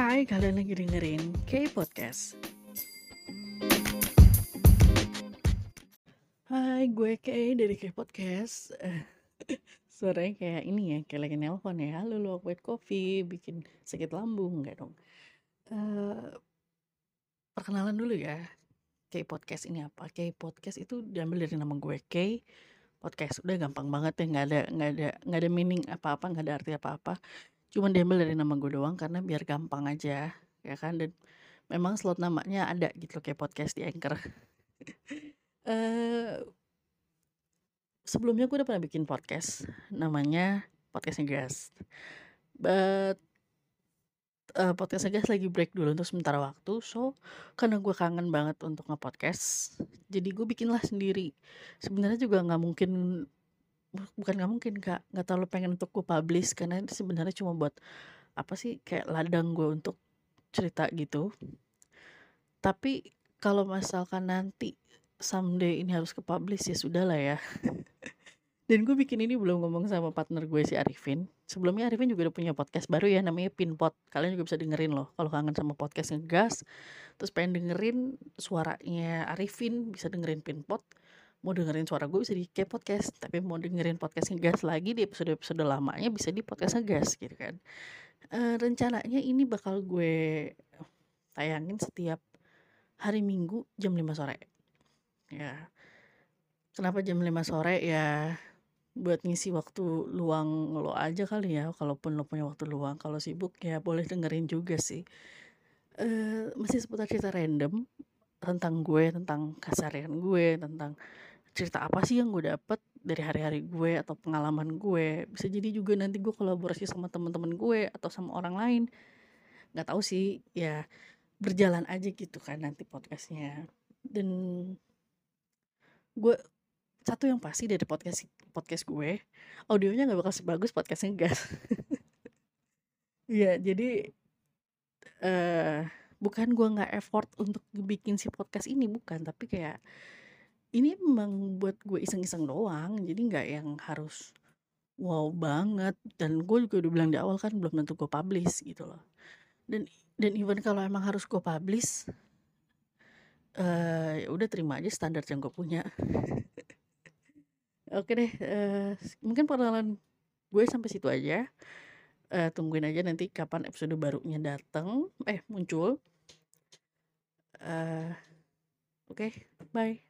Hai, kalian lagi dengerin K-Podcast. Hai, gue K dari K-Podcast. Suaranya kayak ini ya, kayak lagi nelpon ya. Halo, lu white coffee, bikin sakit lambung, enggak dong. Eh, perkenalan dulu ya. K-Podcast ini apa? K-Podcast itu diambil dari nama gue K. Podcast udah gampang banget ya, nggak ada nggak ada nggak ada meaning apa-apa, nggak ada arti apa-apa. Cuman diambil dari nama gue doang karena biar gampang aja, ya kan? Dan memang slot namanya ada gitu loh, kayak podcast di Anchor. Eh, sebelumnya gue udah pernah bikin podcast namanya Podcast Ngegas. But eh, podcast lagi break dulu untuk sementara waktu. So, karena gue kangen banget untuk nge-podcast, jadi gue bikinlah sendiri. Sebenarnya juga nggak mungkin bu- bukan nggak mungkin kak nggak terlalu pengen untuk gue publish karena itu sebenarnya cuma buat apa sih kayak ladang gue untuk cerita gitu. Tapi kalau misalkan nanti someday ini harus ke publish ya sudah lah ya. Dan gue bikin ini belum ngomong sama partner gue si Arifin. Sebelumnya Arifin juga udah punya podcast baru ya namanya Pinpot. Kalian juga bisa dengerin loh kalau kangen sama podcast ngegas. Terus pengen dengerin suaranya Arifin bisa dengerin Pinpot mau dengerin suara gue bisa di K podcast tapi mau dengerin podcast ngegas lagi di episode episode lamanya bisa di podcast ngegas gitu kan. Eh, rencananya ini bakal gue tayangin setiap hari Minggu jam 5 sore. Ya. Kenapa jam 5 sore? Ya buat ngisi waktu luang lo aja kali ya kalaupun lo punya waktu luang. Kalau sibuk ya boleh dengerin juga sih. Eh masih seputar cerita random tentang gue tentang keseharian gue tentang cerita apa sih yang gue dapet dari hari-hari gue atau pengalaman gue? Bisa jadi juga nanti gue kolaborasi sama teman-teman gue atau sama orang lain. Nggak tahu sih ya berjalan aja gitu kan nanti podcastnya. Dan gue satu yang pasti dari podcast podcast gue audionya nggak bakal sebagus podcastnya gas. Ya jadi eh bukan gue nggak effort untuk bikin si podcast ini bukan tapi kayak ini memang buat gue iseng-iseng doang jadi nggak yang harus wow banget. Dan gue juga udah bilang di awal kan belum tentu gue publish gitu loh. Dan dan even kalau emang harus gue publish eh ya udah terima aja standar yang gue punya. Oke deh eh, mungkin perkenalan gue sampai situ aja. Eh, tungguin aja nanti kapan episode barunya datang eh muncul. Eh oke bye